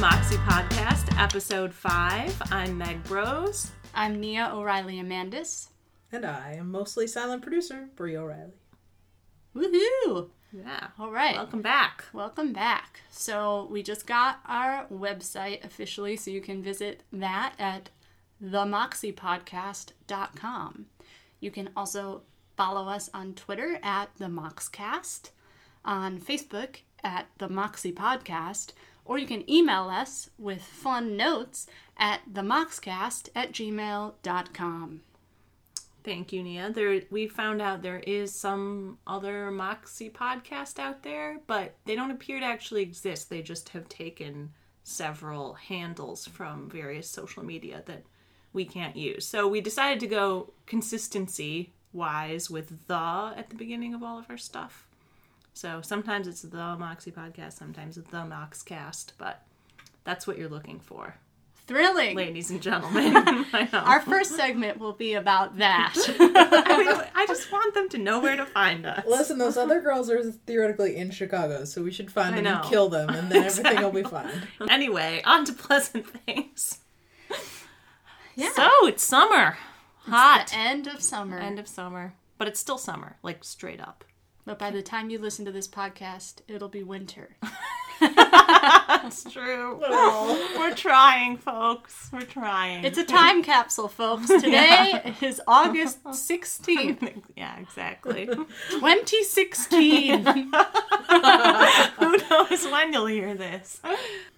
Moxie Podcast, Episode 5. I'm Meg Bros. I'm Nia O'Reilly Amandis. And I am mostly silent producer, Brie O'Reilly. Woohoo! Yeah. All right. Welcome back. Welcome back. So, we just got our website officially, so you can visit that at themoxiepodcast.com. You can also follow us on Twitter at the Moxcast, on Facebook at the Moxie Podcast, or you can email us with fun notes at themoxcast at gmail.com. Thank you, Nia. There, we found out there is some other Moxie podcast out there, but they don't appear to actually exist. They just have taken several handles from various social media that we can't use. So we decided to go consistency wise with the at the beginning of all of our stuff. So sometimes it's the Moxie podcast, sometimes it's the Moxcast, but that's what you're looking for, Thrilling! ladies and gentlemen. Our first segment will be about that. I, mean, I just want them to know where to find us. Listen, those other girls are theoretically in Chicago, so we should find I them know. and kill them, and then everything will be fine. Anyway, on to pleasant things. Yeah. So it's summer. Hot. the end of summer. End of summer. But it's still summer, like straight up. But by the time you listen to this podcast, it'll be winter. That's true. We're trying, folks. We're trying. It's a time capsule, folks. Today is August 16th, yeah, exactly. 2016. Who knows when you'll hear this?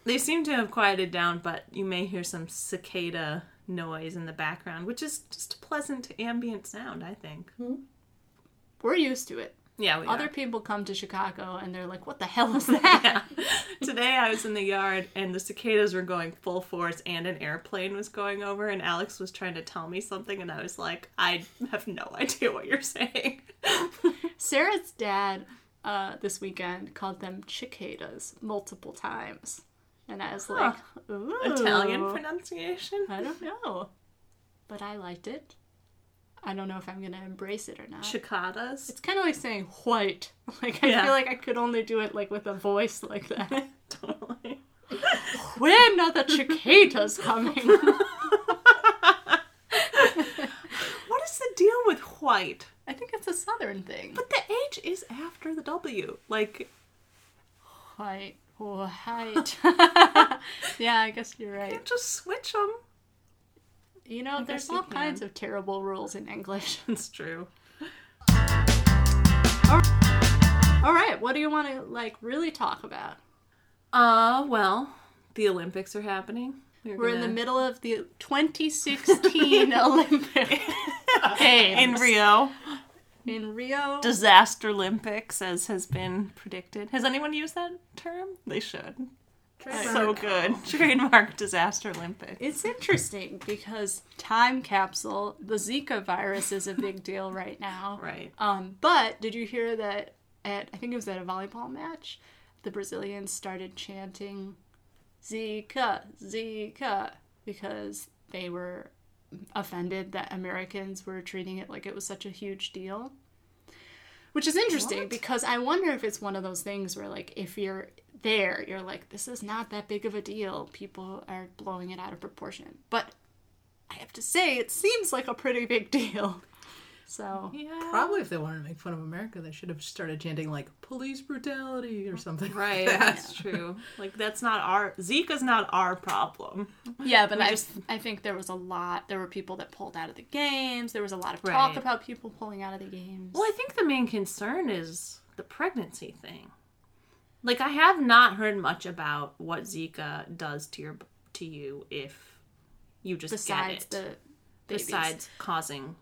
They seem to have quieted down, but you may hear some cicada noise in the background, which is just a pleasant ambient sound, I think. Hmm? We're used to it. Yeah, we Other are. people come to Chicago and they're like, what the hell is that? Today I was in the yard and the cicadas were going full force and an airplane was going over and Alex was trying to tell me something and I was like, I have no idea what you're saying. Sarah's dad uh, this weekend called them cicadas multiple times. And I was like, Ooh. Italian pronunciation? I don't know. But I liked it. I don't know if I'm to embrace it or not. Cicadas? It's kind of like saying white. Like I Yeah. feel like I could only do it like with a voice like that. totally. when are the cicadas coming? What is the deal with white? I think it's a southern thing. But the H is after the W. Like, White, white. yeah, I guess you're right. just switch them. You know, there's all kinds of terrible rules in English. It's true. all right, what do you want to like really talk about? Uh, well, the Olympics are happening. We're in the gonna- middle of the 2016 Olympics Games in Rio. in Rio. disaster Olympics, as has been predicted. Has anyone used that term? They should. So good. Trademark disaster Olympics. It's interesting because time capsule, the Zika virus is a big deal right now. Right. Um, but did you hear that at I think it was at a volleyball match, the Brazilians started chanting Zika, Zika because they were offended that Americans were treating it like it was such a huge deal. Which is interesting What? because I wonder if it's one of those things where like if you're there, you're like, this is not that big of a deal. People are blowing it out of proportion. But I have to say, it seems like a pretty big deal. So Yeah. Probably if they wanted to make fun of America, they should have started chanting like police brutality or something. like Right. that. That's true. Like that's not our Zika's not our problem. Yeah, but I just- I think there was a lot. There were people that pulled out of the games. There was a lot of talk Right. about people pulling out of the games. Well, I think the main concern is the pregnancy thing. Like I have not heard much about what Zika does to your to you if you just besides get it. the babies. besides causing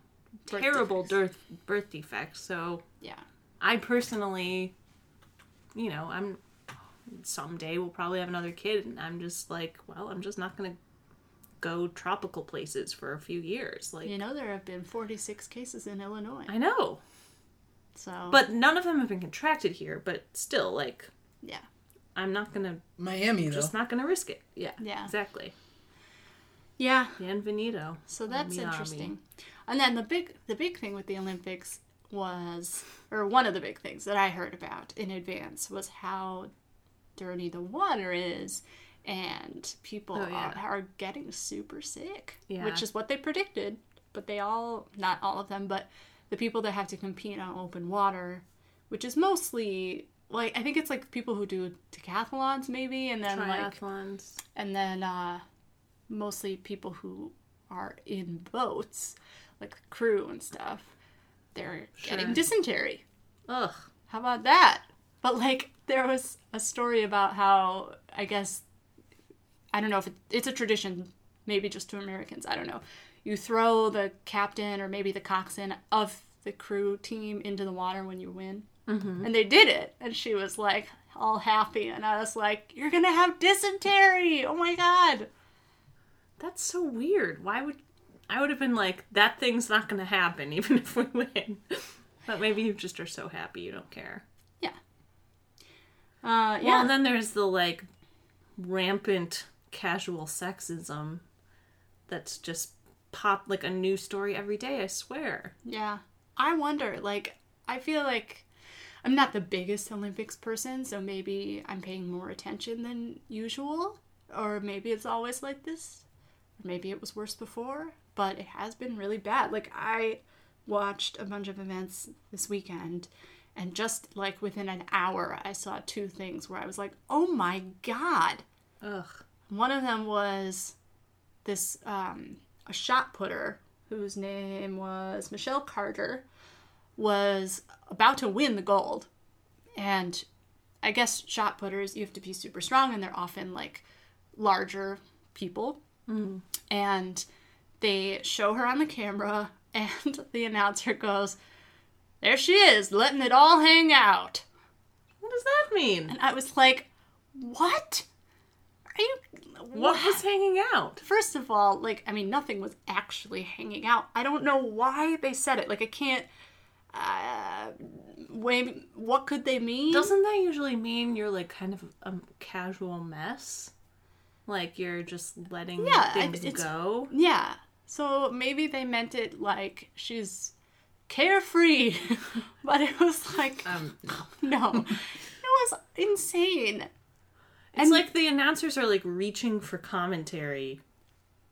Birth terrible defects. birth birth defects. So yeah, I personally, you know, I'm someday we'll probably have another kid, and I'm just like, well, I'm just not gonna go tropical places for a few years. Like you know there have been 46 cases in Illinois. I know, So, but none of them have been contracted here. But still, like, yeah, I'm not gonna Miami though. just not gonna risk it. Yeah, Yeah. exactly. yeah. Bienvenido. So that's Miami. interesting. And then the big the big thing with the Olympics was or one of the big things that I heard about in advance was how dirty the water is and people Oh, yeah. are, are getting super sick, Yeah. which is what they predicted. But they all, not all of them, but the people that have to compete on open water, which is mostly like I think it's like people who do decathlons maybe, and then like Triathlons. and then uh, mostly people who are in boats, like the crew and stuff. They're getting dysentery. Ugh. How about that? But like there was a story about how I guess I don't know if it, it's a tradition, maybe just to Americans. I don't know. You throw the captain or maybe the coxswain of the crew team into the water when you win, mm-hmm. and they did it. And she was like all happy, and I was like, "You're gonna have dysentery! Oh my god!" That's so weird. Why would I would have been like that thing's not going to happen even if we win. But maybe you just are so happy you don't care. Yeah. Uh, Well, yeah, and then there's the like rampant casual sexism that's just pop like a new story every day, I swear. Yeah. I wonder, like, I feel like I'm not the biggest Olympics person, so maybe I'm paying more attention than usual. Or maybe it's always like this. Or maybe it was worse before, but it has been really bad. Like, I watched a bunch of events this weekend, and just like within an hour, I saw two things where I was like, oh my god. Ugh. One of them was this um, a shot putter whose name was Michelle Carter was about to win the gold, and I guess shot putters you have to be super strong, and they're often like larger people, and they show her on the camera, and the announcer goes, "There she is, letting it all hang out." What does that mean? And I was like, "What? Are you? What was hanging out? First of all, like, I mean, nothing was actually hanging out. I don't know why they said it. Like, I can't. Uh, what could they mean? Doesn't that usually mean you're like kind of a casual mess? Like you're just letting Yeah, things go? yeah. So maybe they meant it like she's carefree, but it was like Um, no, it was insane. It's like the announcers are like reaching for commentary,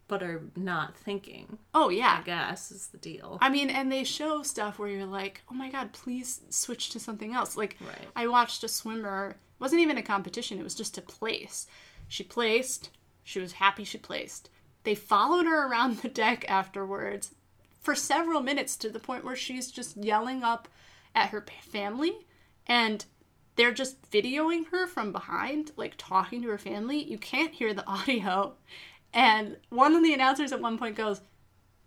but are not thinking. Oh yeah. I guess is the deal. I mean, and they show stuff where you're like, oh my god, please switch to something else. Like, Right. I watched a swimmer, it wasn't even a competition, it was just a place. She placed, she was happy she placed. They followed her around the deck afterwards for several minutes to the point where she's just yelling up at her family and they're just videoing her from behind, like talking to her family. You can't hear the audio. And one of the announcers at one point goes,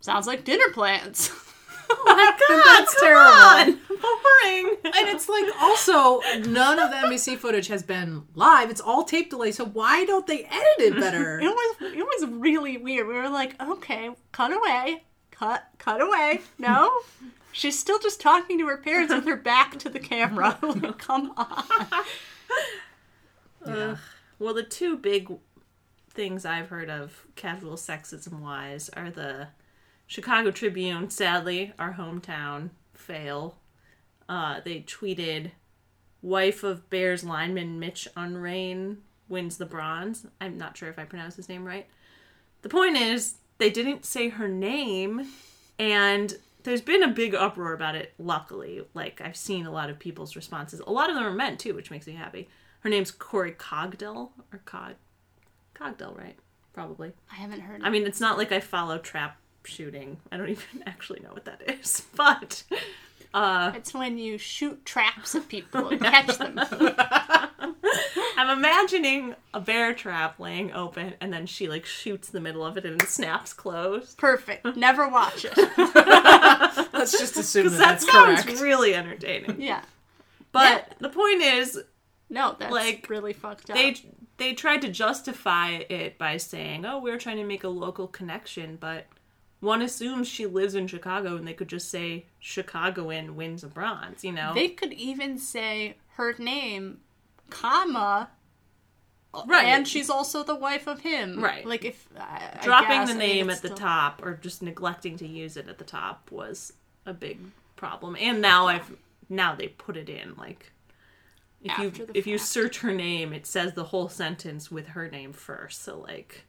Sounds like dinner plans. Oh my god, That's terrible. on! Boring. And it's like also none of the NBC footage has been live. It's all tape delay. So why don't they edit it better? It was it was really weird. We were like, okay, cut away, cut cut away. No, she's still just talking to her parents with her back to the camera. Like, come on. Ugh. Well, the two big things I've heard of casual sexism wise are the Chicago Tribune, sadly, our hometown, fail. Uh, they tweeted, wife of Bears lineman Mitch Unrein wins the bronze. I'm not sure if I pronounced his name right. The point is, they didn't say her name, and there's been a big uproar about it, luckily. Like, I've seen a lot of people's responses. A lot of them are men, too, which makes me happy. Her name's Corey Cogdell, or Cog... Cogdell, right? Probably. I haven't heard. I mean, it's not like I follow trap shooting. I don't even actually know what that is. But, uh, it's when you shoot traps at people and catch them. I'm imagining a bear trap laying open, and then she, like, shoots the middle of it and it snaps closed. Perfect. Never watch it. Let's just assume that Because that that's sounds correct. really entertaining. Yeah. But the point is, No, that's Like, really fucked up. they they tried to justify it by saying, "Oh, we're trying to make a local connection," but one assumes she lives in Chicago, and they could just say Chicagoan wins a bronze. You know, They could even say her name, comma, Right. and she's also the wife of him. Right. Like if I, I dropping guess, the I mean, name at the top or just neglecting to use it at the top was a big problem. And now I've now they put it in like if you After the if you search her name, it says the whole sentence with her name first. So like,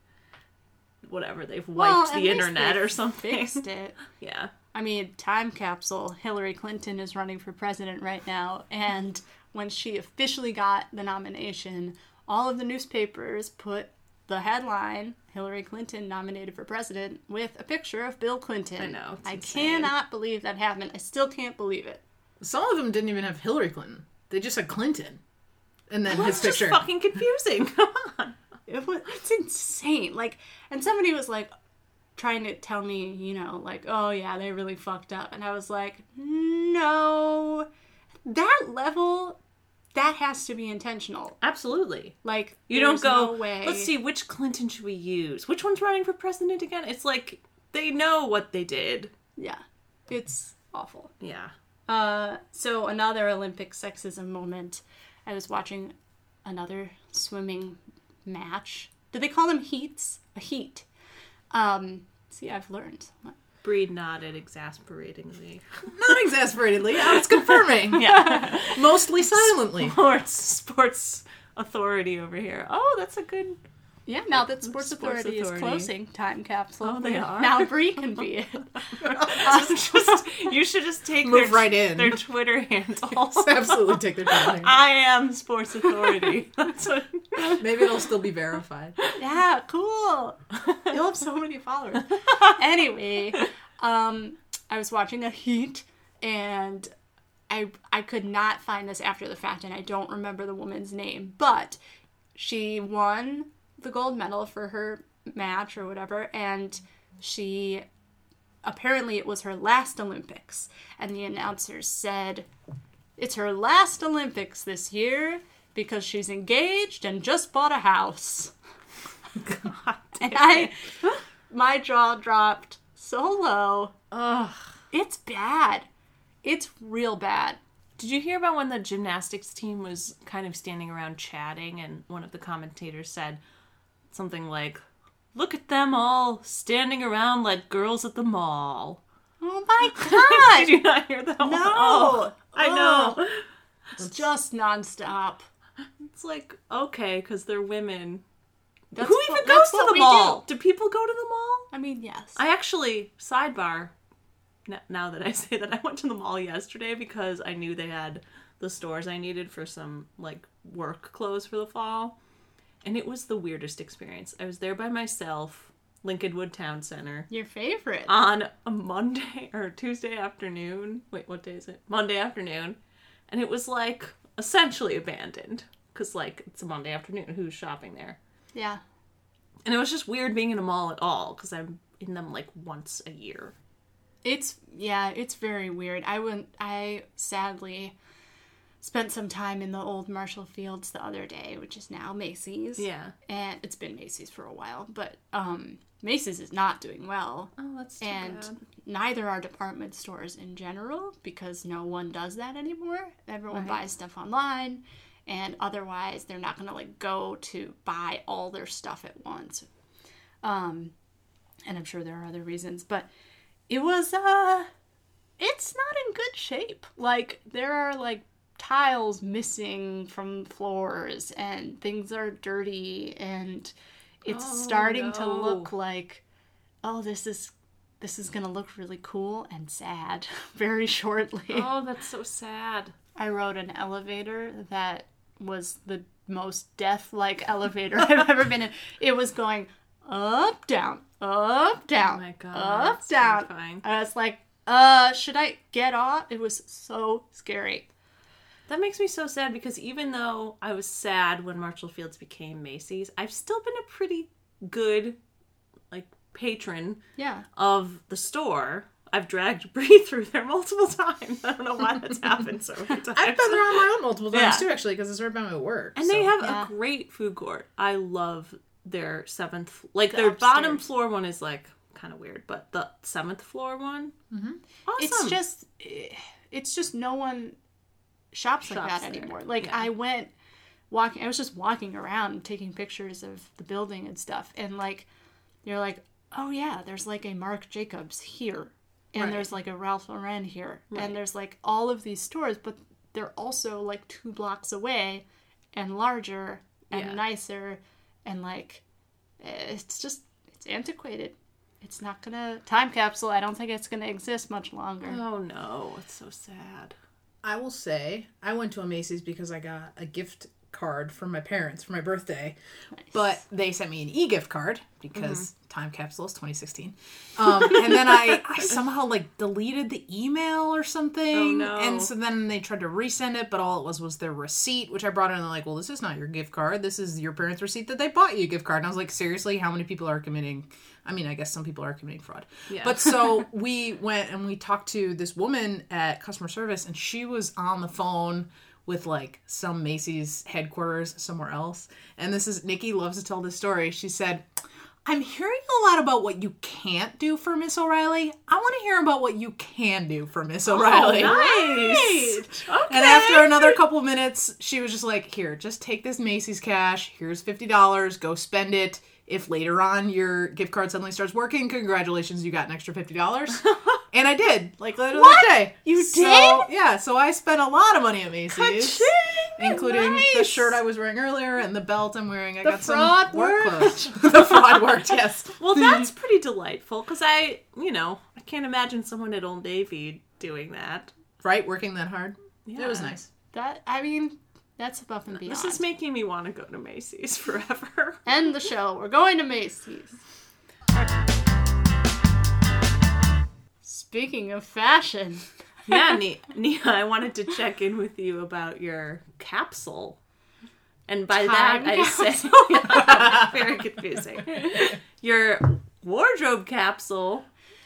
whatever they've wiped at the internet or something. Fixed it. yeah. I mean, time capsule. Hillary Clinton is running for president right now, and when she officially got the nomination, all of the newspapers put the headline Hillary Clinton nominated for president with a picture of Bill Clinton. I know, it's I insane. cannot believe that happened. I still can't believe it. Some of them didn't even have Hillary Clinton. They just had Clinton. And then Well, his it's just picture. fucking confusing. Come on. It was it's insane. Like and somebody was like trying to tell me, you know, like, oh yeah, they really fucked up. And I was like, no. That level that has to be intentional. Absolutely. Like You don't go. no way. Let's see which Clinton should we use. Which one's running for president again? It's like they know what they did. Yeah. It's awful. Yeah. Uh, so another Olympic sexism moment. I was watching another swimming match. Did they call them heats? A heat. Um, see, I've learned. Bree nodded exasperatingly. Not exasperatedly. I was confirming. Yeah. Mostly silently. sports sports authority over here. Oh, that's a good. Yeah, now that Sports, Sports Authority, Authority. is closing time capsule. Oh, they are? Now Brie can be it. just, you should just take Move their, right in. their Twitter handles. Absolutely take their time. I am Sports Authority. That's what. Maybe it'll still be verified. Yeah, cool. You'll have so many followers. anyway, um, I was watching a Heat, and I I could not find this after the fact, and I don't remember the woman's name, but she won the gold medal for her match or whatever, and she apparently it was her last Olympics, and the announcers said it's her last Olympics this year because she's engaged and just bought a house. God And I, my jaw dropped so low. Ugh. It's bad. It's real bad. Did you hear about when the gymnastics team was kind of standing around chatting and one of the commentators said something like, Look at them all standing around like girls at the mall. Oh my god! Did you not hear that one? No! Oh, I know. Oh. It's just nonstop. It's like, okay, because they're women. That's Who what- even goes to the mall? do. Do people go to the mall? I mean, yes. I actually, sidebar, now that I say that, I went to the mall yesterday because I knew they had the stores I needed for some, like, work clothes for the fall. And it was the weirdest experience. I was there by myself, Lincolnwood Town Center, Your favorite. on a Monday or Tuesday afternoon. Wait, what day is it? Monday afternoon. And it was, like, essentially abandoned. Because, like, it's a Monday afternoon. Who's shopping there? yeah. And it was just weird being in a mall at all because I'm in them, like, once a year. It's yeah, it's very weird. I went I sadly spent some time in the old Marshall Fields the other day, which is now Macy's. Yeah. And it's been Macy's for a while, but um Macy's is not doing well. Oh, that's too and bad. neither are department stores in general because no one does that anymore. Everyone Right. buys stuff online and otherwise they're not going to like go to buy all their stuff at once. Um and I'm sure there are other reasons, but it was uh it's not in good shape. Like there are like tiles missing from floors and things are dirty and it's Oh, starting to look like oh this is this is going to look really cool and sad very shortly. Oh, that's so sad. I rode an elevator that was the most death like elevator I've ever been in. It was going up, down, up, down, Oh my God, up, down. terrifying. I was like, uh, should I get off? It was so scary. That makes me so sad because even though I was sad when Marshall Fields became Macy's, I've still been a pretty good like patron Yeah. of the store. I've dragged Bree through there multiple times. I don't know why that's happened so many times. I've been there on my own multiple times Yeah. too, actually, because it's right by my work. And they have Yeah. a great food court. I love their seventh, like The their bottom floor one is like kind of weird, but the seventh floor one, mm-hmm. awesome. It's just, it's just no one shops, like that there. anymore. Like Yeah. I went walking, I was just walking around taking pictures of the building and stuff, and like you're like, oh yeah, there's like a Marc Jacobs here, and Right. there's like a Ralph Lauren here, Right. and there's like all of these stores, but they're also like two blocks away and larger and Yeah. nicer and like it's just it's antiquated. It's not gonna time capsule. I don't think it's gonna exist much longer. Oh no, it's so sad. I will say I went to a Macy's because I got a gift card from my parents for my birthday, but they sent me an e-gift card because time capsule is 2016. Um, and then I, I somehow like deleted the email or something. Oh, no. And so then they tried to resend it, but all it was was their receipt, which I brought in and they're like, well, this is not your gift card. This is your parents' receipt that they bought you a gift card. And I was like, seriously, how many people are committing? I mean, I guess some people are committing fraud. Yeah. But so we went and we talked to this woman at customer service, and she was on the phone with like some Macy's headquarters somewhere else. And this is Nikki loves to tell this story. She said, I'm hearing a lot about what you can't do for Miss O'Reilly. I want to hear about what you can do for Miss oh, O'Reilly. nice. Okay. And after another couple of minutes, she was just like, Here, just take this Macy's cash. Here's $50. Go spend it. If later on your gift card suddenly starts working, congratulations, you got an extra $50. and I did, like later that day. You So, did? Yeah, so I spent a lot of money at Macy's. Ka-ching! Including the shirt I was wearing earlier and the belt I'm wearing. I The got fraud some work worked. clothes. the fraud worked, yes. Well, that's pretty delightful because I, you know, I can't imagine someone at Old Navy doing that. Right? Working that hard. Yeah. It was nice. That I mean, that's above and beyond. This is making me want to go to Macy's forever. End the show. We're going to Macy's. Speaking of fashion, yeah, Nia, Nia, I wanted to check in with you about your capsule. And by Time that, I say very confusing. Your wardrobe capsule,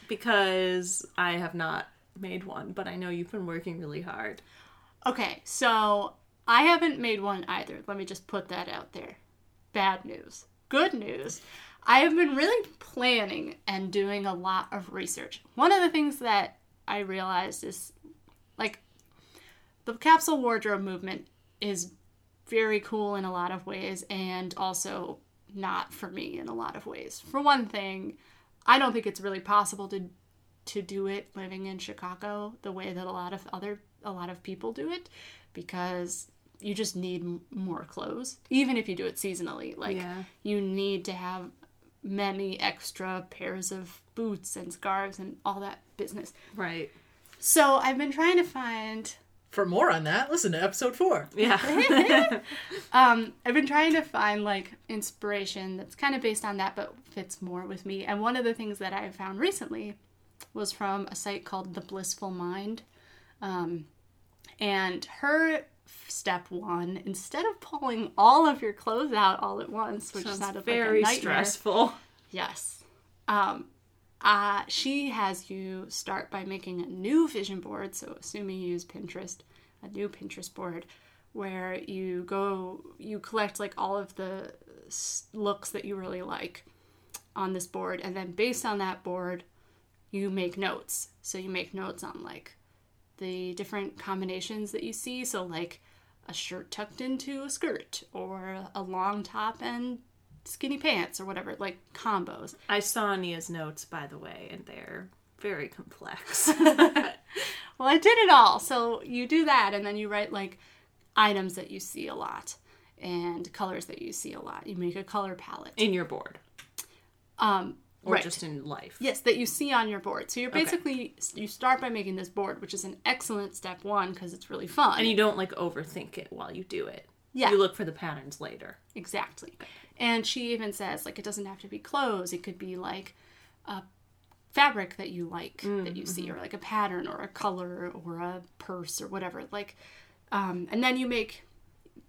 because I have not made one, but I know you've been working really hard. okay, so I haven't made one either. Let me just put that out there. Bad news. Good news. I have been really planning and doing a lot of research. One of the things that I realized is like the capsule wardrobe movement is very cool in a lot of ways and also not for me in a lot of ways. For one thing, I don't think it's really possible to to do it living in Chicago the way that a lot of other a lot of people do it because you just need m- more clothes even if you do it seasonally like Yeah. you need to have many extra pairs of boots and scarves and all that business. Right. So I've been trying to find For more on that, listen to episode four. Yeah. um I've been trying to find like inspiration that's kind of based on that but fits more with me. And one of the things that I found recently was from a site called The Blissful Mind. Um and her step one, instead of pulling all of your clothes out all at once, which Sounds sounded very like stressful. Yes. Um, uh, she has you start by making a new vision board. So, assuming you use Pinterest, a new Pinterest board where you go, you collect like all of the looks that you really like on this board. And then, based on that board, you make notes. So, you make notes on like the different combinations that you see. So, like a shirt tucked into a skirt, or a long top and skinny pants, or whatever, like combos. I saw Nia's notes, by the way, and they're very complex. Well, I did it all. So, you do that, and then you write like items that you see a lot and colors that you see a lot. You make a color palette. in your board. Um, Or right. just in life. Yes, that you see on your board. So you're basically you start by making this board, which is an excellent step one because it's really fun. And you don't like overthink it while you do it. Yeah. You look for the patterns later. Exactly. And she even says like it doesn't have to be clothes. It could be like a fabric that you like that you see, or like a pattern, or a color, or a purse, or whatever. Like, um, and then you make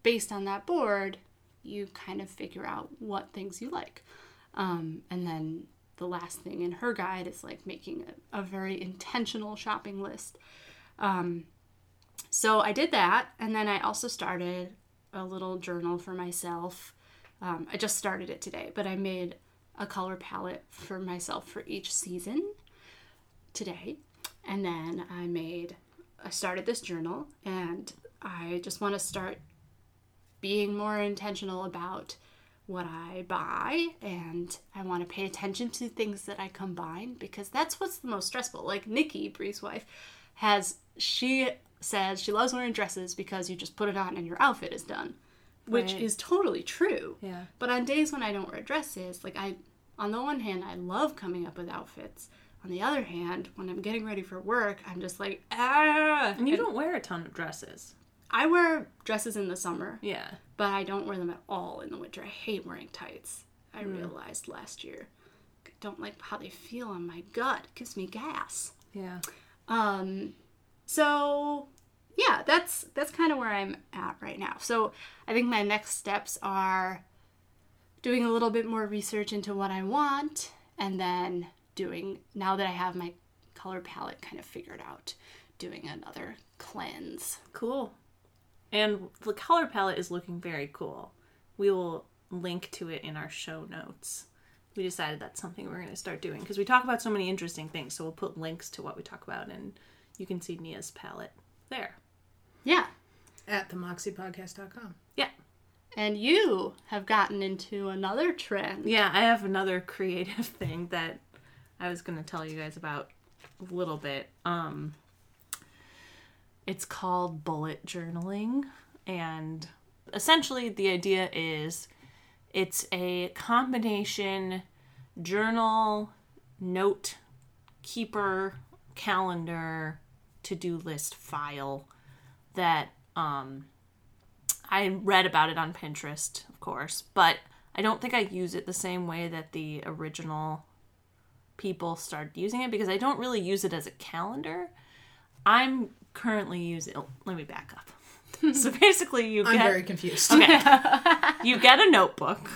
based on that board, you kind of figure out what things you like. Um, and then the last thing in her guide is like making a, a very intentional shopping list. Um, so I did that, and then I also started a little journal for myself. Um, I just started it today, but I made a color palette for myself for each season today. And then I made, I started this journal, and I just want to start being more intentional about what I buy and I want to pay attention to things that I combine because that's what's the most stressful. Like Nikki, Bree's wife, has she says she loves wearing dresses because you just put it on and your outfit is done, which Right. is totally true. Yeah. But on days when I don't wear dresses, like I, on the one hand, I love coming up with outfits. On the other hand, when I'm getting ready for work, I'm just like, ah. And you don't wear a ton of dresses. I wear dresses in the summer, Yeah. But I don't wear them at all in the winter. I hate wearing tights. I realized last year. I don't like how they feel on my gut. It gives me gas. Yeah. Um, so yeah, that's that's kind of where I'm at right now. So I think my next steps are doing a little bit more research into what I want, and then doing now that I have my color palette kind of figured out, doing another cleanse. Cool. And the color palette is looking very cool. We will link to it in our show notes. We decided that's something we're going to start doing because we talk about so many interesting things. So we'll put links to what we talk about and you can see Nia's palette there. Yeah. At themoxiepodcast.com. Yeah. And you have gotten into another trend. Yeah, I have another creative thing that I was going to tell you guys about a little bit. Um it's called bullet journaling and essentially the idea is it's a combination journal, note keeper, calendar, to-do list file that um I read about it on Pinterest, of course, but I don't think I use it the same way that the original people started using it because I don't really use it as a calendar. I'm currently using. oh, let me back up. so basically, you I'm get very confused. okay, you get a notebook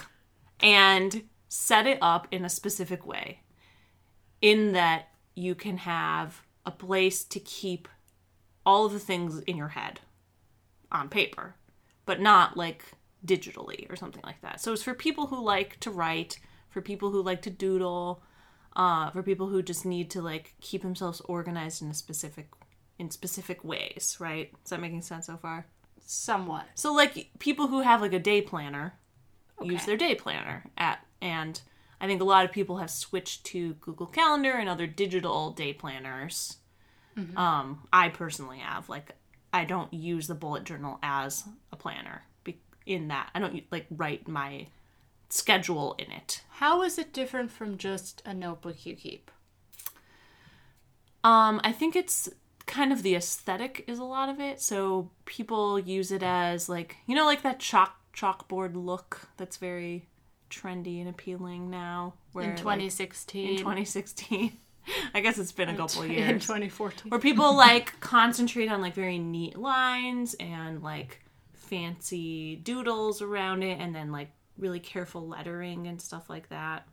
and set it up in a specific way. In that you can have a place to keep all of the things in your head on paper, but not like digitally or something like that. So it's for people who like to write, for people who like to doodle, uh, for people who just need to like keep themselves organized in a specific in specific ways, right? Is that making sense so far? Somewhat. So like people who have like a day planner use their day planner at and I think a lot of people have switched to Google Calendar and other digital day planners. Um, I personally have like I don't use the bullet journal as a planner in that I don't like write my schedule in it. How is it different from just a notebook you keep? Um, I think it's kind of the aesthetic is a lot of it. So people use it as like you know like that chalk chalkboard look that's very trendy and appealing now. Where In like, 2016. in 2016, I guess it's been a couple In years. 2014. where people like concentrate on like very neat lines and like fancy doodles around it and then like really careful lettering and stuff like that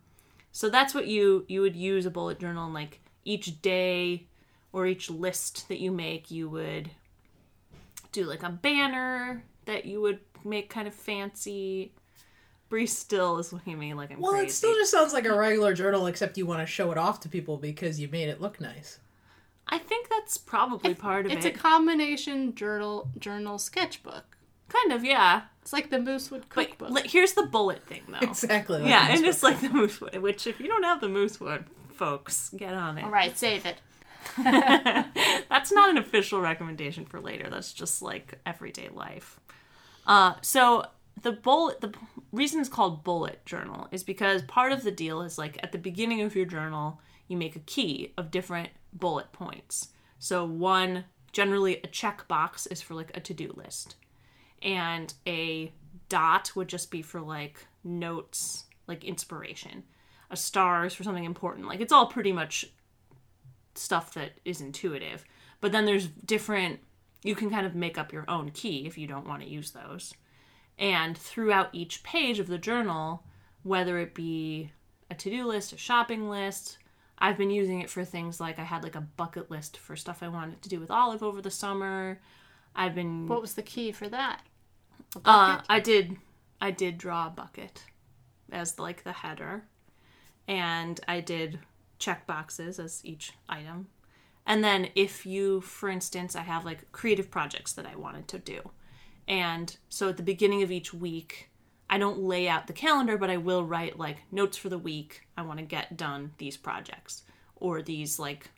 so that's what you you would use a bullet journal and like each day or each list that you make you would do like a banner that you would make kind of fancy Bree still is looking at me like I'm Well, crazy. it still just sounds like a regular journal, except you want to show it off to people because you made it look nice. I think that's probably part of It's it. It's a combination journal journal sketchbook. kind of, yeah. It's like the Moosewood But cookbook. li- here's the bullet thing, though. Exactly. Yeah, and it's like the moosewood, which if you don't have the moosewood, folks, get on it. All right, save it. That's not an official recommendation for later. That's just like everyday life. Uh, so the bullet, the reason it's called bullet journal is because part of the deal is like at the beginning of your journal, you make a key of different bullet points. So one, generally a check box is for like a to-do list, and a dot would just be for like notes, like inspiration. A star is for something important. Like it's all pretty much stuff that is intuitive. But then there's different you can kind of make up your own key if you don't want to use those. And throughout each page of the journal, whether it be a to-do list, a shopping list, I've been using it for things like I had like a bucket list for stuff I wanted to do with Olive over the summer. I've been What was the key for that? Uh. I did I did draw a bucket as like the header. And I did check boxes as each item. And then if you for instance I have like creative projects that I wanted to do. And so at the beginning of each week I don't lay out the calendar, but I will write like notes for the week. I want to get done these projects or these like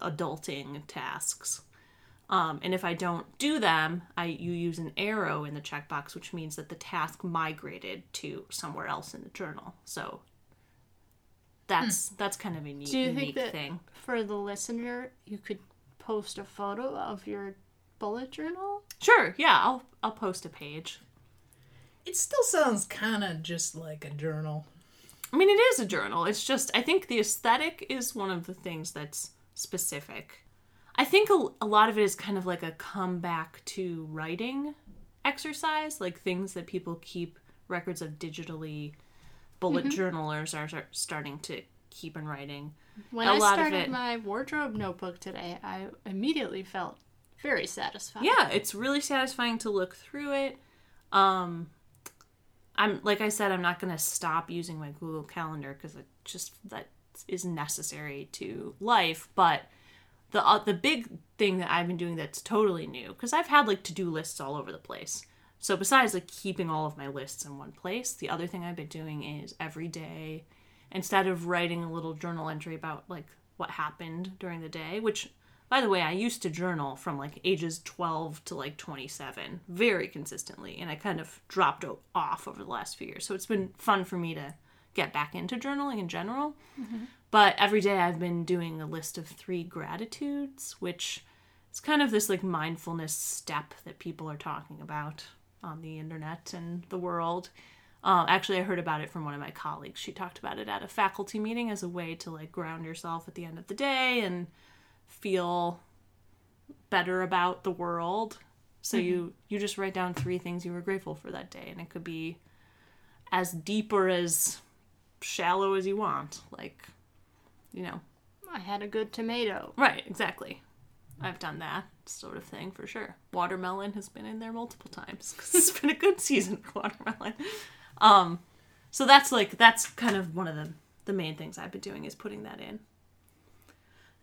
adulting tasks Um, and if I don't do them, I you use an arrow in the checkbox, which means that the task migrated to somewhere else in the journal. So that's hmm. that's kind of a neat, Do you unique think that thing. for the listener, you could post a photo of your bullet journal? Sure, yeah, I'll I'll post a page. It still sounds kind of just like a journal. I mean, it is a journal. It's just I think the aesthetic is one of the things that's specific. I think a, a lot of it is kind of like a comeback to writing exercise, like things that people keep records of digitally. Bullet journalers are, are starting to keep in writing. When A I lot of started it- my wardrobe notebook today, I immediately felt very satisfied. Yeah, it's really satisfying to look through it. Um I'm like I said I'm not going to stop using my Google Calendar cuz it just that is necessary to life, but the uh, the big thing that I've been doing that's totally new cuz I've had like to-do lists all over the place. So besides like keeping all of my lists in one place, the other thing I've been doing is every day instead of writing a little journal entry about like what happened during the day, which by the way, I used to journal from like ages 12 to like 27 very consistently, and I kind of dropped off over the last few years. So it's been fun for me to get back into journaling in general. Mm-hmm. But every day I've been doing a list of three gratitudes, which is kind of this like mindfulness step that people are talking about on the internet and the world. Uh, actually, I heard about it from one of my colleagues. She talked about it at a faculty meeting as a way to like ground yourself at the end of the day and feel better about the world. So you you just write down three things you were grateful for that day, and it could be as deep or as shallow as you want. Like, you know, I had a good tomato. right? Exactly. I've done that sort of thing for sure. Watermelon has been in there multiple times because it's been a good season for watermelon. Um, so that's like that's kind of one of the the main things I've been doing is putting that in.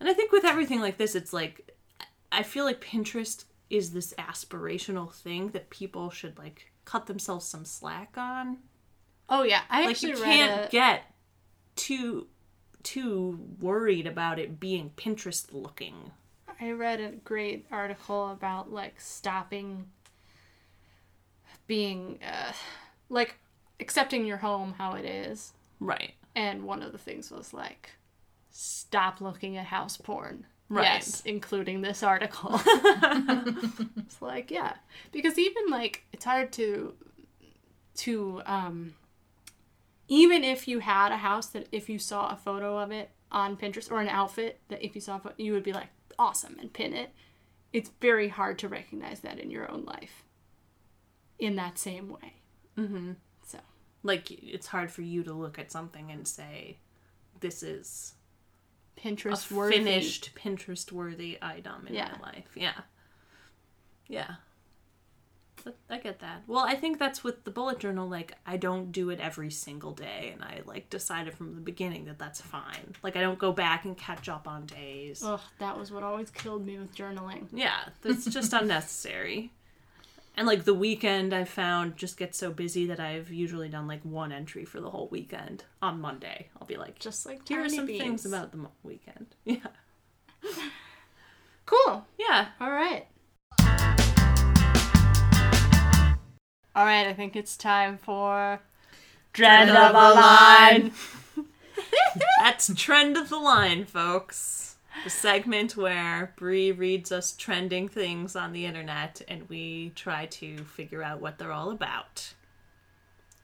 And I think with everything like this, it's like I feel like Pinterest is this aspirational thing that people should like cut themselves some slack on. Oh yeah, I Like actually you can't a, get too too worried about it being Pinterest looking. I read a great article about like stopping being uh, like accepting your home how it is. Right. And one of the things was like stop looking at house porn. Right. Yes, including this article. it's like, yeah. Because even like it's hard to to um even if you had a house that if you saw a photo of it on Pinterest or an outfit that if you saw a photo, you would be like awesome and pin it. It's very hard to recognize that in your own life in that same way. Mm-hmm. So Like it's hard for you to look at something and say this is Pinterest worthy. finished Pinterest worthy item in Yeah. my life. Yeah. Yeah. I get that. Well, I think that's with the bullet journal. Like, I don't do it every single day, and I like decided from the beginning that that's fine. Like, I don't go back and catch up on days. Ugh, that was what always killed me with journaling. Yeah, that's just unnecessary. And like the weekend, I found just gets so busy that I've usually done like one entry for the whole weekend on Monday. I'll be like, Just like here are some beans. things about the weekend. Yeah, Cool. yeah. All right. All right, I think it's time for Trend of the line. That's trend of the line, folks. The segment where Bree reads us trending things on the internet, and we try to figure out what they're all about.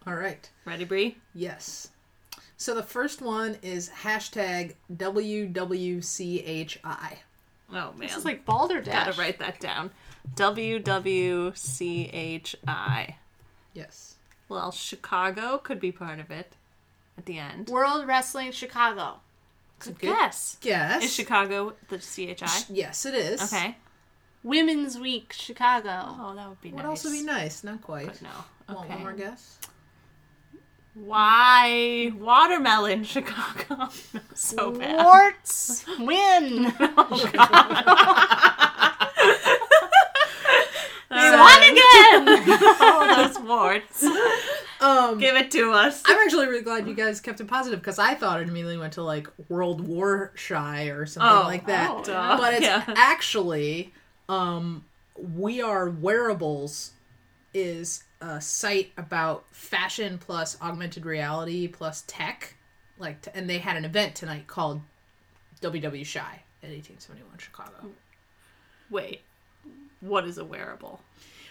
All right. Ready, Bree? Yes. So the first one is hashtag WWCHI. Oh man, this is like Balderdash. gotta write that down. W W C H I. Yes. Well, Chicago could be part of it at the end. World Wrestling Chicago. Good good- guess. Yes. Is Chicago the C H I? Yes, it is. Okay. Women's Week Chicago. Oh, that would be Would nice. also be nice. Not quite. But no. Want Okay. one more guess? Why watermelon Chicago? so bad. Warts win. Oh, they won again. oh, those warts. Um, Give it to us. I'm actually really glad you guys kept it positive because I thought it immediately went to like World War Shy or something Oh, like that. oh. But it's Yeah. actually Um, we are wearables is a site about fashion plus augmented reality plus tech, like, t- and they had an event tonight called WW Shy at 1871 Chicago. Wait, what is a wearable?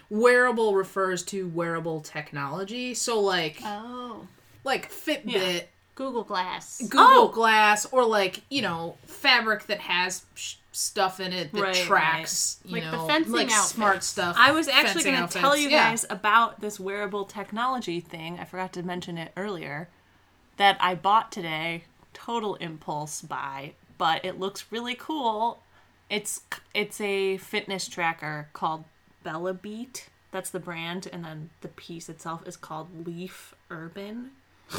Wearable refers to wearable technology, so like Oh. like Fitbit. Yeah. Google Glass. Google Oh! Glass or like you know fabric that has sh- stuff in it that Right, tracks you Like the know fencing like smart stuff. I was actually going to tell outfits. you Yeah. guys about this wearable technology thing. I forgot to mention it earlier. That I bought today, total impulse buy, but it looks really cool. It's it's a fitness tracker called Bellabeat. That's the brand, and then the piece itself is called Leaf Urban.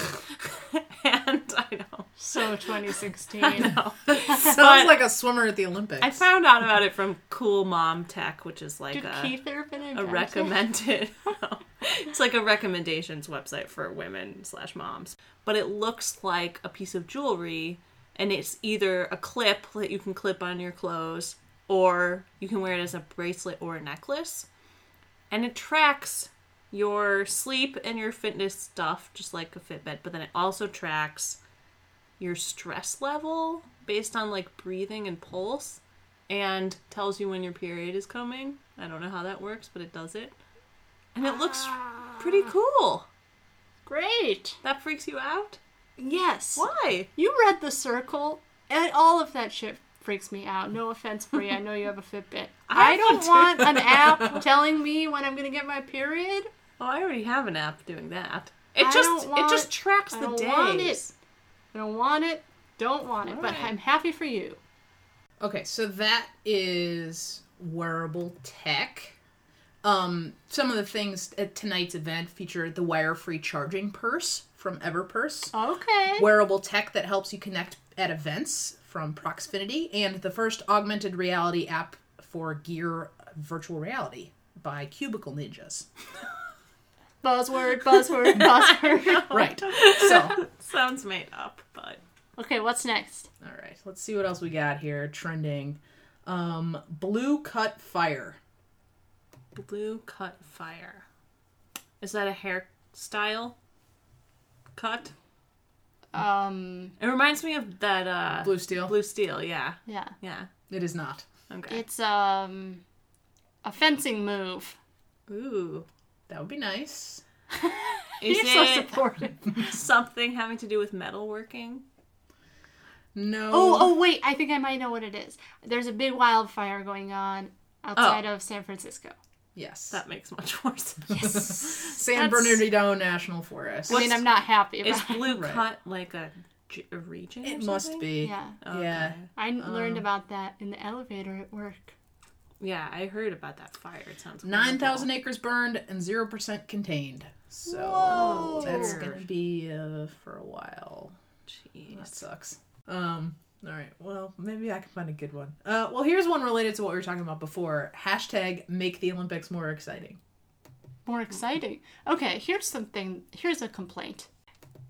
and I know, So 2016. no. Sounds But- like a swimmer at the Olympics. I found out about it from Cool Mom Tech, which is like Did a Keith Urban a invent it? recommended it's like a recommendations website for women slash moms but it looks like a piece of jewelry and it's either a clip that you can clip on your clothes or you can wear it as a bracelet or a necklace and it tracks your sleep and your fitness stuff just like a fitbit but then it also tracks your stress level based on like breathing and pulse and tells you when your period is coming. I don't know how that works, but it does it. And it looks pretty ah. cool. Great. That freaks you out? Yes. Why? You read The Circle, and all of that shit freaks me out. No offense, Bree. I know you have a Fitbit. I I don't do. want an app telling me when I'm going to get my period. Oh, I already have an app doing that. It I just it just tracks I the don't days. want it. I don't want it. Don't want it. But Alright. I'm happy for you. Okay, so that is wearable tech. Um, some of the things at tonight's event feature the wire-free charging purse from Everpurse, Okay. wearable tech that helps you connect at events from Proxfinity, and the first augmented reality app for Gear Virtual Reality by Cubicle Ninjas. Buzzword, buzzword, buzzword. Right. So, Sounds made up, but okay, what's next? all right, let's see what else we got here trending. Um, Blue Cut Fire. blue cut fire. Is that a hairstyle? Cut? Um, It reminds me of that uh Blue Steel. blue steel, yeah. yeah. Yeah. It is not. Okay. It's um a fencing move. Ooh. That would be nice. Is You're so supportive. something having to do with metalworking? No. Oh, oh wait, I think I might know what it is. There's a big wildfire going on outside of San Francisco. Yes. That makes much more sense. San That's- Bernardino National Forest. I mean, I'm not happy Is about it. blue Right. cut like a region? or It must be. Yeah. Yeah. I learned about that in the elevator at work. Yeah, I heard about that fire. It sounds nine thousand acres burned and zero percent contained. So Whoa. that's gonna be uh, for a while. That sucks. Um. All right. Well, maybe I can find a good one. Uh. Well, here's one related to what we were talking about before. Hashtag make the Olympics more exciting. More exciting. Okay, here's something. Here's a complaint.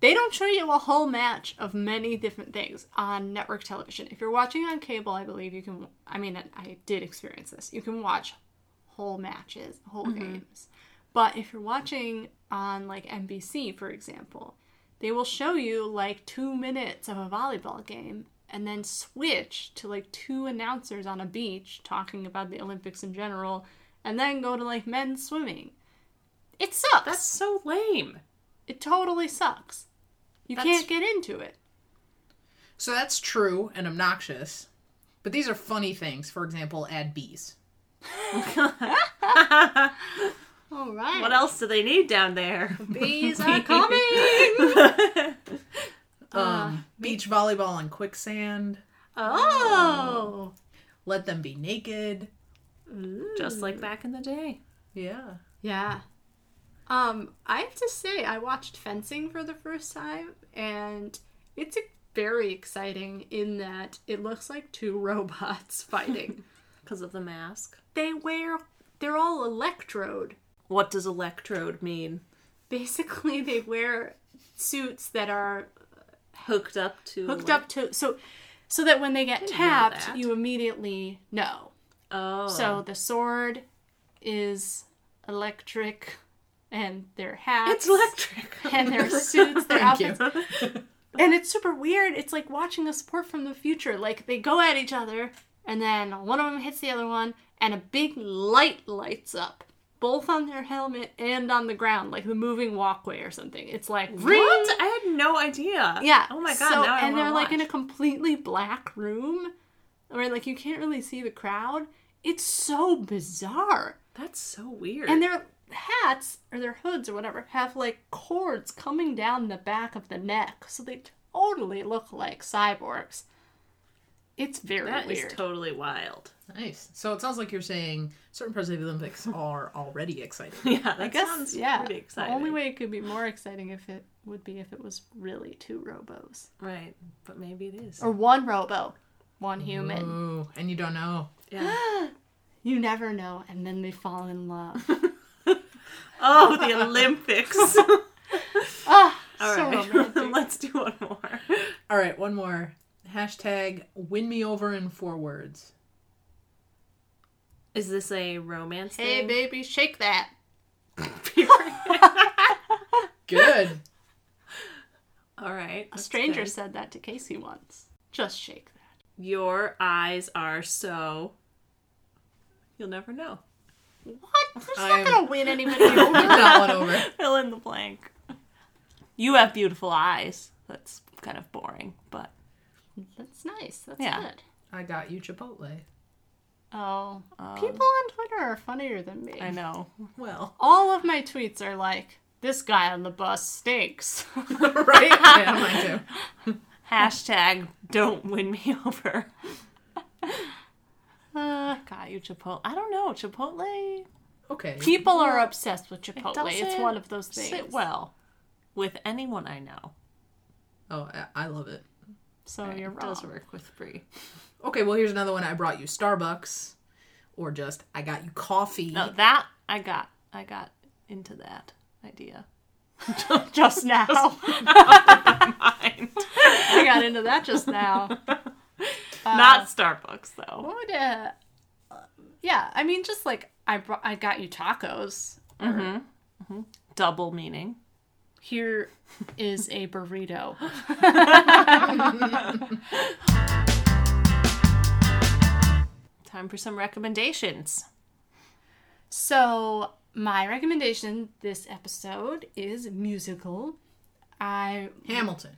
They don't show you a whole match of many different things on network television. If you're watching on cable, I believe you can. I mean, I did experience this. You can watch whole matches, whole games. But if you're watching on like NBC, for example, they will show you like two minutes of a volleyball game and then switch to like two announcers on a beach talking about the Olympics in general and then go to like men's swimming. It sucks. That's so lame. It totally sucks. You That's- can't get into it. So that's true and obnoxious. But these are funny things. For example, add bees. All right. What else do they need down there? Bees are coming. Um, beach volleyball and quicksand. oh. Let them be naked. Just like back in the day. Yeah. Yeah. Um, I have to say, I watched fencing for the first time, and it's a- very exciting in that it looks like two robots fighting. Because of the mask. they wear, they're all electrode. What does electrode mean? Basically, they wear suits that are Hooked up to hooked like- up to so so that when they get tapped, you immediately know. Oh. So the sword is electric, and their hats. it's electric. and their suits, their outfits. And it's super weird. It's like watching a sport from the future. Like they go at each other, and then one of them hits the other one, and a big light lights up, both on their helmet and on the ground, like the moving walkway or something. It's like ring. What? I had no idea. Yeah. Oh my god. So, now and wanna they're like in a completely black room, where like you can't really see the crowd. It's so bizarre. That's so weird. And their hats or their hoods or whatever have like cords coming down the back of the neck, so they totally look like cyborgs. It's very that is weird. totally wild. Nice. So it sounds like you're saying certain parts of the Olympics are already exciting. Yeah, that I guess sounds yeah. pretty The only way it could be more exciting if it would be if it was really two robos Right, but maybe it is. or one robo, one human. Ooh, and you don't know. Yeah. You never know, and then they fall in love. Oh, the Olympics. ah, All so right, romantic. let's do one more. All right, one more. Hashtag win me over in four words. Is this a romance hey, thing? baby, shake that. Good. All right. A stranger said that to Casey once. Just shake that. Your eyes are so. You'll never know. What? That's I'm- not gonna win anybody over. that one over. Fill in the blank. You have beautiful eyes. That's kind of boring, but That's nice. That's Yeah. good. I got you Chipotle. Oh, Um, people on Twitter are funnier than me. I know. Well, All of my tweets are like, "This guy on the bus stinks." right? Yeah, mine too. Hashtag don't win me over. uh, Got you, Chipotle. I don't know. Chipotle Okay. people are obsessed with Chipotle. It's one of those things. sit well with anyone I know. Oh, I- I love it. So you're It wrong. does work with Bree. Okay, well, here's another one. I brought you Starbucks, or just I got you coffee. No, that I got. I got into that idea. Just now, Mind. I got into that just now. Not Starbucks though. What would uh, uh, yeah, I mean, just like I brought, I got you tacos. Double meaning. Here is a burrito. Time for some recommendations. So my recommendation this episode is musical. I Hamilton.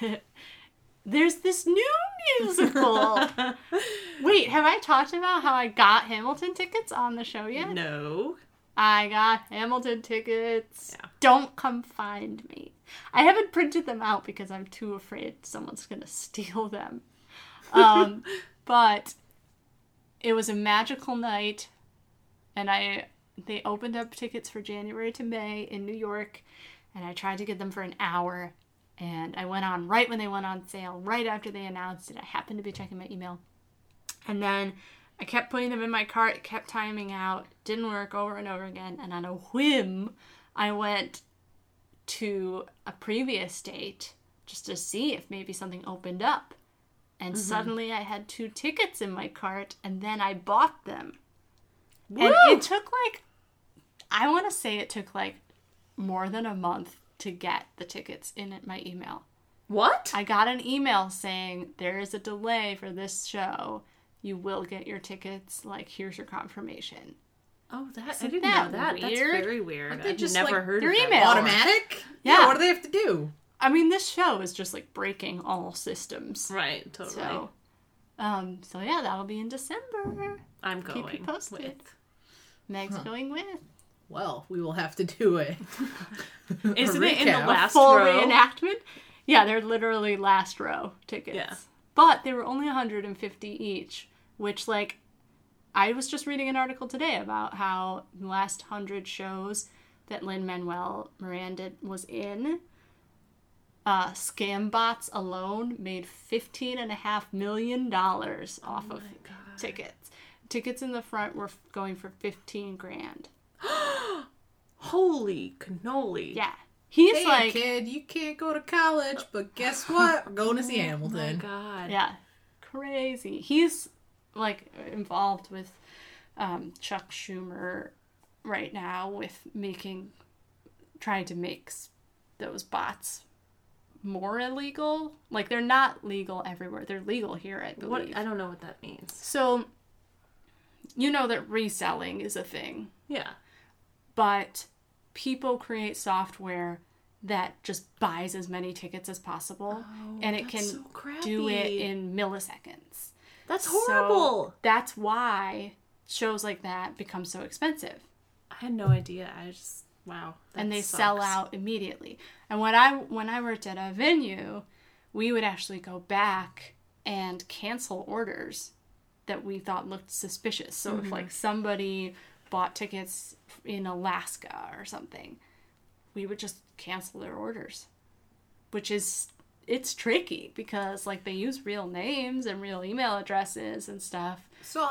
there's this new musical. Wait, have I talked about how I got Hamilton tickets on the show yet? No. I got Hamilton tickets. Yeah. Don't come find me. I haven't printed them out because I'm too afraid someone's gonna steal them. Um, but it was a magical night, and I they opened up tickets for January to May in New York, and I tried to get them for an hour, and I went on right when they went on sale, right after they announced it. I happened to be checking my email, and then I kept putting them in my cart, it kept timing out, didn't work over and over again, and on a whim, I went to a previous date just to see if maybe something opened up. And mm-hmm. suddenly I had two tickets in my cart, and then I bought them. And it took like, I want to say it took like more than a month to get the tickets in at my email. What? I got an email saying there is a delay for this show. You will get your tickets. Like, here's your confirmation. Oh, that I didn't that know that. That's very weird. Aren't they I've just, never like, heard your of that email? Automatic? Yeah. What do they have to do? I mean, this show is just like breaking all systems. Right, totally. So, um, so yeah, that'll be in December. I'm going. keep you going. posted. with- Meg's going with Well, we will have to do it. Isn't it in the last full row? reenactment. Yeah, they're literally last row tickets. Yeah. But they were only 150 each, which like I was just reading an article today about how the last 100 shows that Lin Manuel Miranda was in uh, scam bots alone made fifteen and a half million dollars off Oh of tickets. Tickets in the front were f- going for fifteen grand. Holy cannoli. Yeah, he's Hey, like, kid, you can't go to college, but guess what? We're going to see Oh my Hamilton. god. Yeah. Crazy. He's like involved with um, Chuck Schumer right now with making, trying to make those bots more illegal. Like they're not legal everywhere. They're legal here, I believe. What I don't know what that means. So, you know that reselling is a thing, Yeah. But people create software that just buys as many tickets as possible and it can so do it in milliseconds. That's So horrible. that's why shows like that become so expensive I had no idea. I just wow. and they sell out immediately. And when I when I worked at a venue, we would actually go back and cancel orders that we thought looked suspicious. So Mm-hmm. if like somebody bought tickets in Alaska or something, we would just cancel their orders. Which is it's tricky because like they use real names and real email addresses and stuff. So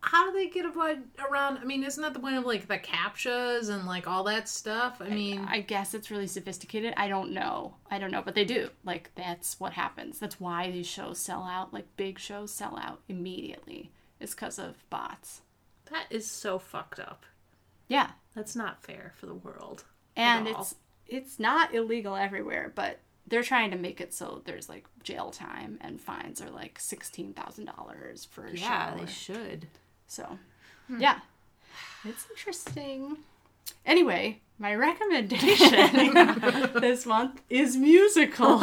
how do they get around? I mean, isn't that the point of like the captchas and like all that stuff? I mean, I guess it's really sophisticated. I don't know. I don't know, but they do. Like that's what happens. That's why these shows sell out. Like big shows sell out immediately. It's because of bots. That is so fucked up. Yeah, That's not fair for the world. and it's it's not illegal everywhere, but they're trying to make it so there's like jail time and fines are like sixteen thousand dollars for a Yeah, show. they should. So, yeah, it's interesting. Anyway, my recommendation this month is musical.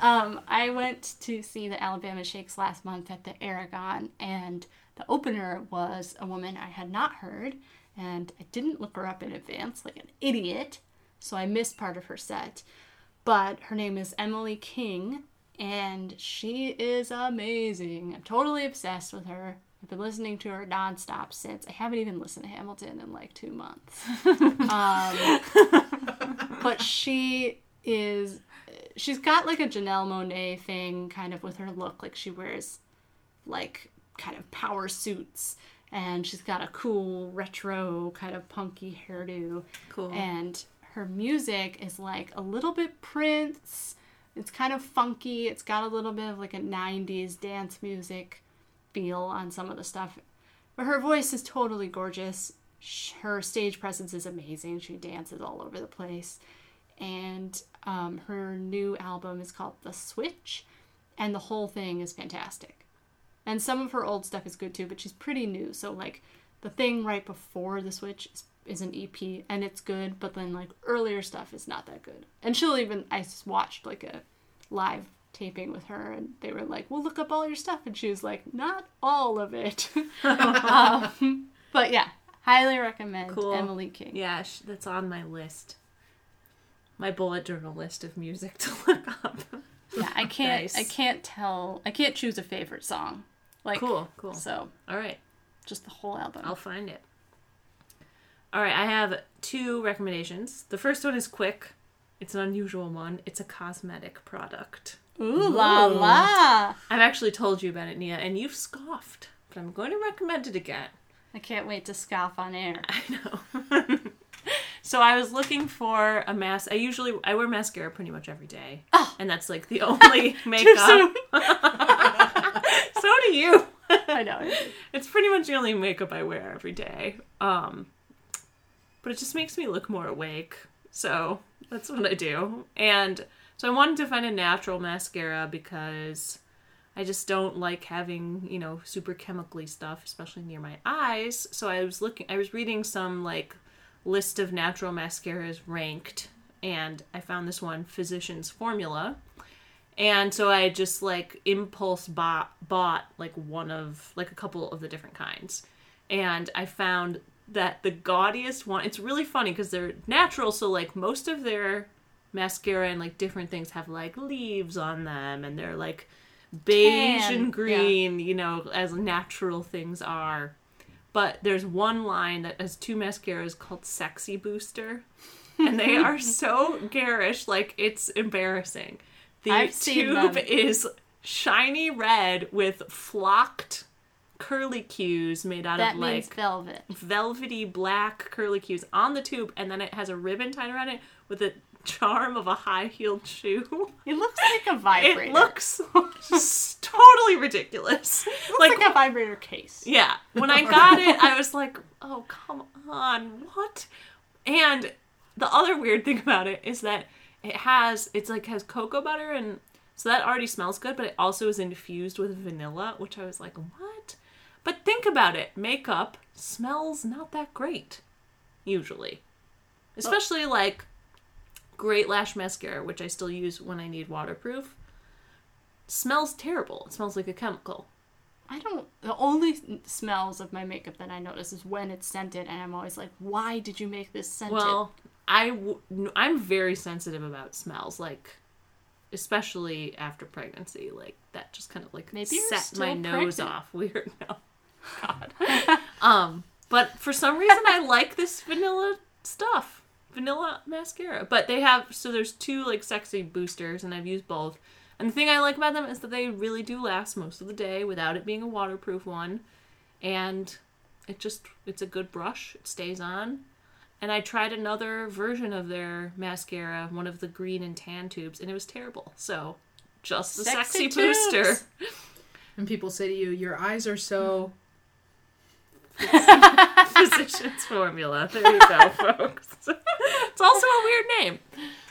um, I went to see the Alabama Shakes last month at the Aragon, and the opener was a woman I had not heard, and I didn't look her up in advance like an idiot, so I missed part of her set. But her name is Emily King, and she is amazing. I'm totally obsessed with her. I've been listening to her nonstop since. I haven't even listened to Hamilton in like two months. um, but she is, she's got like a Janelle Monáe thing kind of with her look. Like she wears like kind of power suits and she's got a cool retro kind of punky hairdo. Cool. And her music is like a little bit Prince. It's kind of funky. It's got a little bit of like a 90s dance music feel on some of the stuff. But her voice is totally gorgeous. Her stage presence is amazing. She dances all over the place. And um, her new album is called The Switch. And the whole thing is fantastic. And some of her old stuff is good too, but she's pretty new. So, like, the thing right before The Switch is, is an EP and it's good, but then, like, earlier stuff is not that good. And she'll even, I watched, like, a live taping with her and they were like, well, look up all your stuff. And she was like, not all of it. um, but yeah, highly recommend Cool. Emily King. Yeah, sh- that's on my list. My bullet journal list of music to look up. Yeah, I can't, Nice. I can't tell, I can't choose a favorite song. Like, Cool, cool. So, All right, just the whole album. I'll find it. All right, I have two recommendations. The first one is quick. It's an unusual one. It's a cosmetic product. Ooh la la! I've actually told you about it, Nia, and you've scoffed, but I'm going to recommend it again. I can't wait to scoff on air. I know. so I was looking for a mask. I usually I wear mascara pretty much every day, Oh. and that's like the only makeup. do you. I know. It's pretty much the only makeup I wear every day. Um, but it just makes me look more awake. So that's what I do. And so I wanted to find a natural mascara because I just don't like having, you know, super chemically stuff, especially near my eyes. So I was looking, I was reading some like list of natural mascaras ranked, and I found this one, Physicians Formula. And so I just like impulse bought bought like one of like a couple of the different kinds. And I found that the gaudiest one it's really funny because they're natural so like most of their mascara and like different things have like leaves on them and they're like beige Tan, and yeah. green, you know, as natural things are. But there's one line that has two mascaras called Sexy Booster. And they are so garish, like it's embarrassing. The I've tube is shiny red with flocked curly cues made out That of like velvet. velvety black curly cues on the tube, and then it has a ribbon tied around it with a charm of a high heeled shoe. It looks like a vibrator. It looks totally ridiculous. Looks like, a vibrator case. Yeah. When I got it, I was like, oh, come on. What? And the other weird thing about it is that it has, it's like has cocoa butter and so that already smells good, but it also is infused with vanilla, which I was like, what? But think about it makeup smells not that great, usually. Oh. Especially like Great Lash Mascara, which I still use when I need waterproof. Smells terrible. It smells like a chemical. I don't. The only smells of my makeup that I notice is when it's scented, and I'm always like, "Why did you make this scented?" Well, I w- I'm very sensitive about smells, like especially after pregnancy. Like that just kind of like Maybe set my nose off. Weird, no, God. um, but for some reason I like this vanilla stuff, vanilla mascara. But they have so there's two like sexy boosters, and I've used both. And the thing I like about them is that they really do last most of the day without it being a waterproof one, and it just it's a good brush. It stays on. And I tried another version of their mascara, one of the green and tan tubes, and it was terrible. So, just the Sexy sexy, booster. And people say to you, "Your eyes are so." Physician's formula. There you go, folks. it's also a weird name.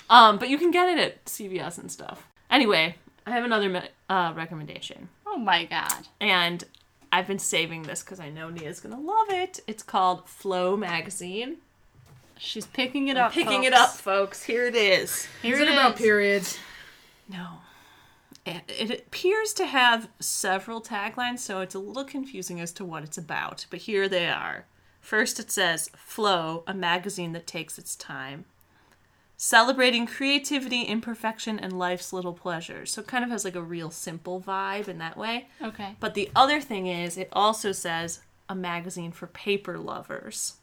Um, but you can get it at CVS and stuff. Anyway, I have another uh, recommendation. oh my god! And I've been saving this because I know Nia's going to love it. It's called Flow Magazine. She's picking it up. Picking it up, folks. Here it is. Here Is it it about is. periods? No. It, it appears to have several taglines, so it's a little confusing as to what it's about. But here they are. First, it says Flow, a magazine that takes its time. Celebrating creativity, imperfection, and life's little pleasures. So it kind of has like a real simple vibe in that way. Okay. But the other thing is, it also says a magazine for paper lovers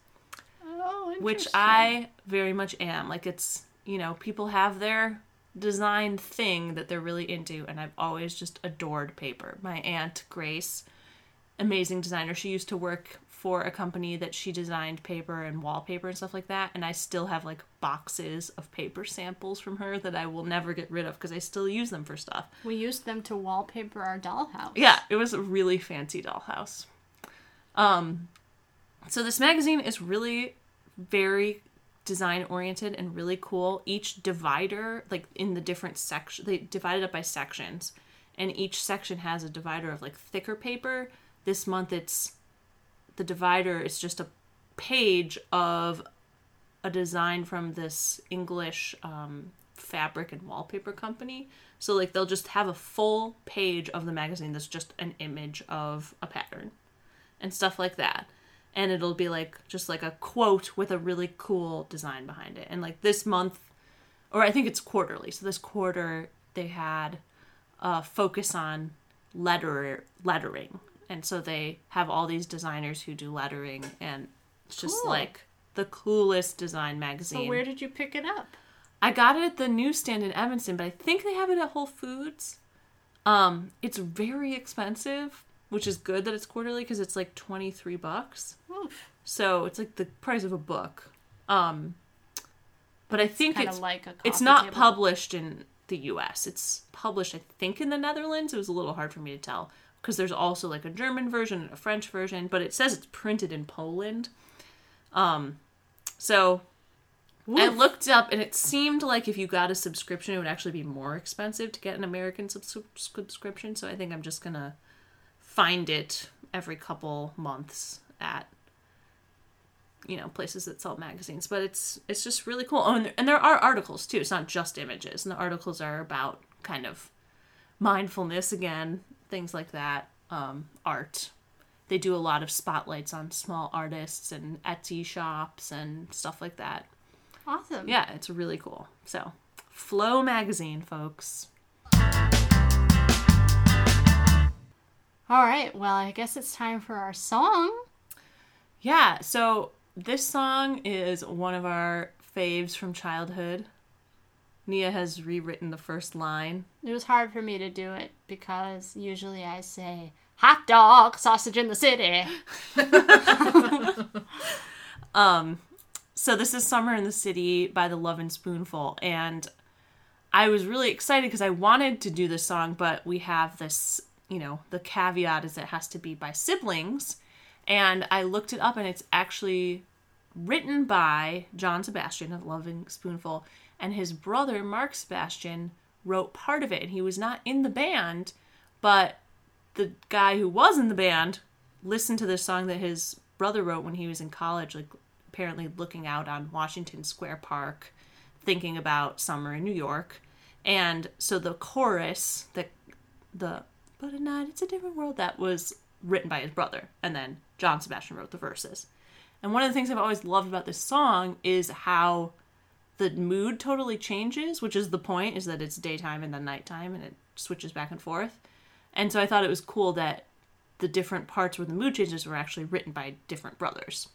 Oh, which. I very much am. Like it's you know people have their design thing that they're really into, and I've always just adored paper. My aunt Grace, amazing designer, she used to work for a company that she designed paper and wallpaper and stuff like that, and I still have like boxes of paper samples from her that I will never get rid of because I still use them for stuff. we used them to wallpaper our dollhouse. Yeah, it was a really fancy dollhouse. Um, so this magazine is really very design oriented and really cool. Each divider, like in the different section, they divided up by sections, and each section has a divider of like thicker paper. This month, it's the divider is just a page of a design from this English um, fabric and wallpaper company. So like they'll just have a full page of the magazine that's just an image of a pattern and stuff like that. And it'll be like just like a quote with a really cool design behind it. And like this month or I think it's quarterly. So this quarter they had a focus on letter lettering. And so they have all these designers who do lettering and it's just Cool. like the coolest design magazine. So where did you pick it up? I got it at the newsstand in Evanston, but I think they have it at Whole Foods. Um, it's very expensive, which is good that it's quarterly because it's like twenty three bucks. Oof. So it's like the price of a book. Um, but I think Kind it's like a. it's not table. published in the U.S. It's published, I think, in the Netherlands. It was a little hard for me to tell because there's also like a German version and a French version, but it says it's printed in Poland. Um, so I looked up, and it seemed like if you got a subscription, it would actually be more expensive to get an American subs- subscription. So I think I'm just gonna find it every couple months at you know places that sell magazines. But it's it's just really cool. Oh, and there, and there are articles too. It's not just images, and the articles are about kind of mindfulness again, things like that, um, art. They do a lot of spotlights on small artists and Etsy shops and stuff like that. Awesome. Yeah, it's really cool. So, Flow magazine, folks. All right. Well, I guess it's time for our song. Yeah, so this song is one of our faves from childhood. Nia has rewritten the first line. It was hard for me to do it because usually I say hot dog, sausage in the city. um so this is Summer in the City by the Lovin' Spoonful. And I was really excited because I wanted to do this song, but we have this, you know, the caveat is it has to be by siblings. And I looked it up and it's actually written by John Sebastian of Lovin' Spoonful. And his brother, Mark Sebastian, wrote part of it. And he was not in the band, but the guy who was in the band listened to this song that his brother wrote when he was in college, like apparently looking out on Washington Square Park, thinking about summer in New York. And so the chorus, the the but at night uh, it's a different world, that was written by his brother, and then John Sebastian wrote the verses. And one of the things I've always loved about this song is how the mood totally changes, which is the point, is that it's daytime and then nighttime and it switches back and forth. And so I thought it was cool that the different parts where the mood changes were actually written by different brothers.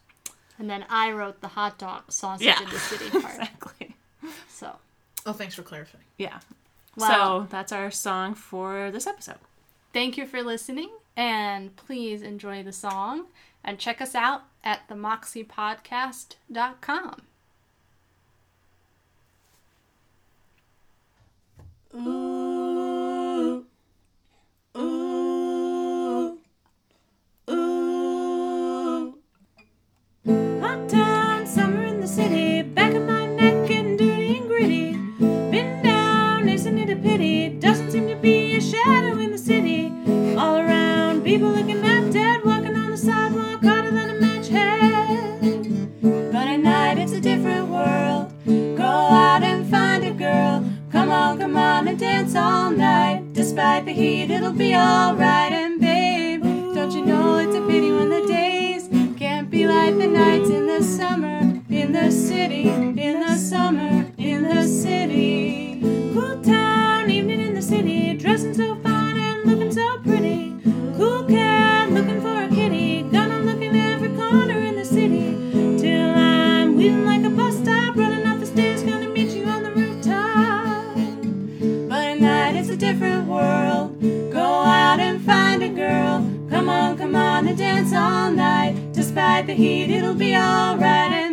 And then I wrote the hot dog sausage Yeah. in the city part. Exactly. So Oh, thanks for clarifying. Yeah. Wow. So that's our song for this episode. Thank you for listening and please enjoy the song and check us out at themoxiepodcast.com. Ooh, Come on, and dance all night. Despite the heat, it'll be alright. And babe, don't you know it's a pity when the days can't be like the nights in the summer, in the city, in the summer, in the city. Cool town, evening in the city, dressing so fine and looking so pretty. Cool cat, find a girl. Come on, come on and dance all night. Despite the heat, it'll be alright.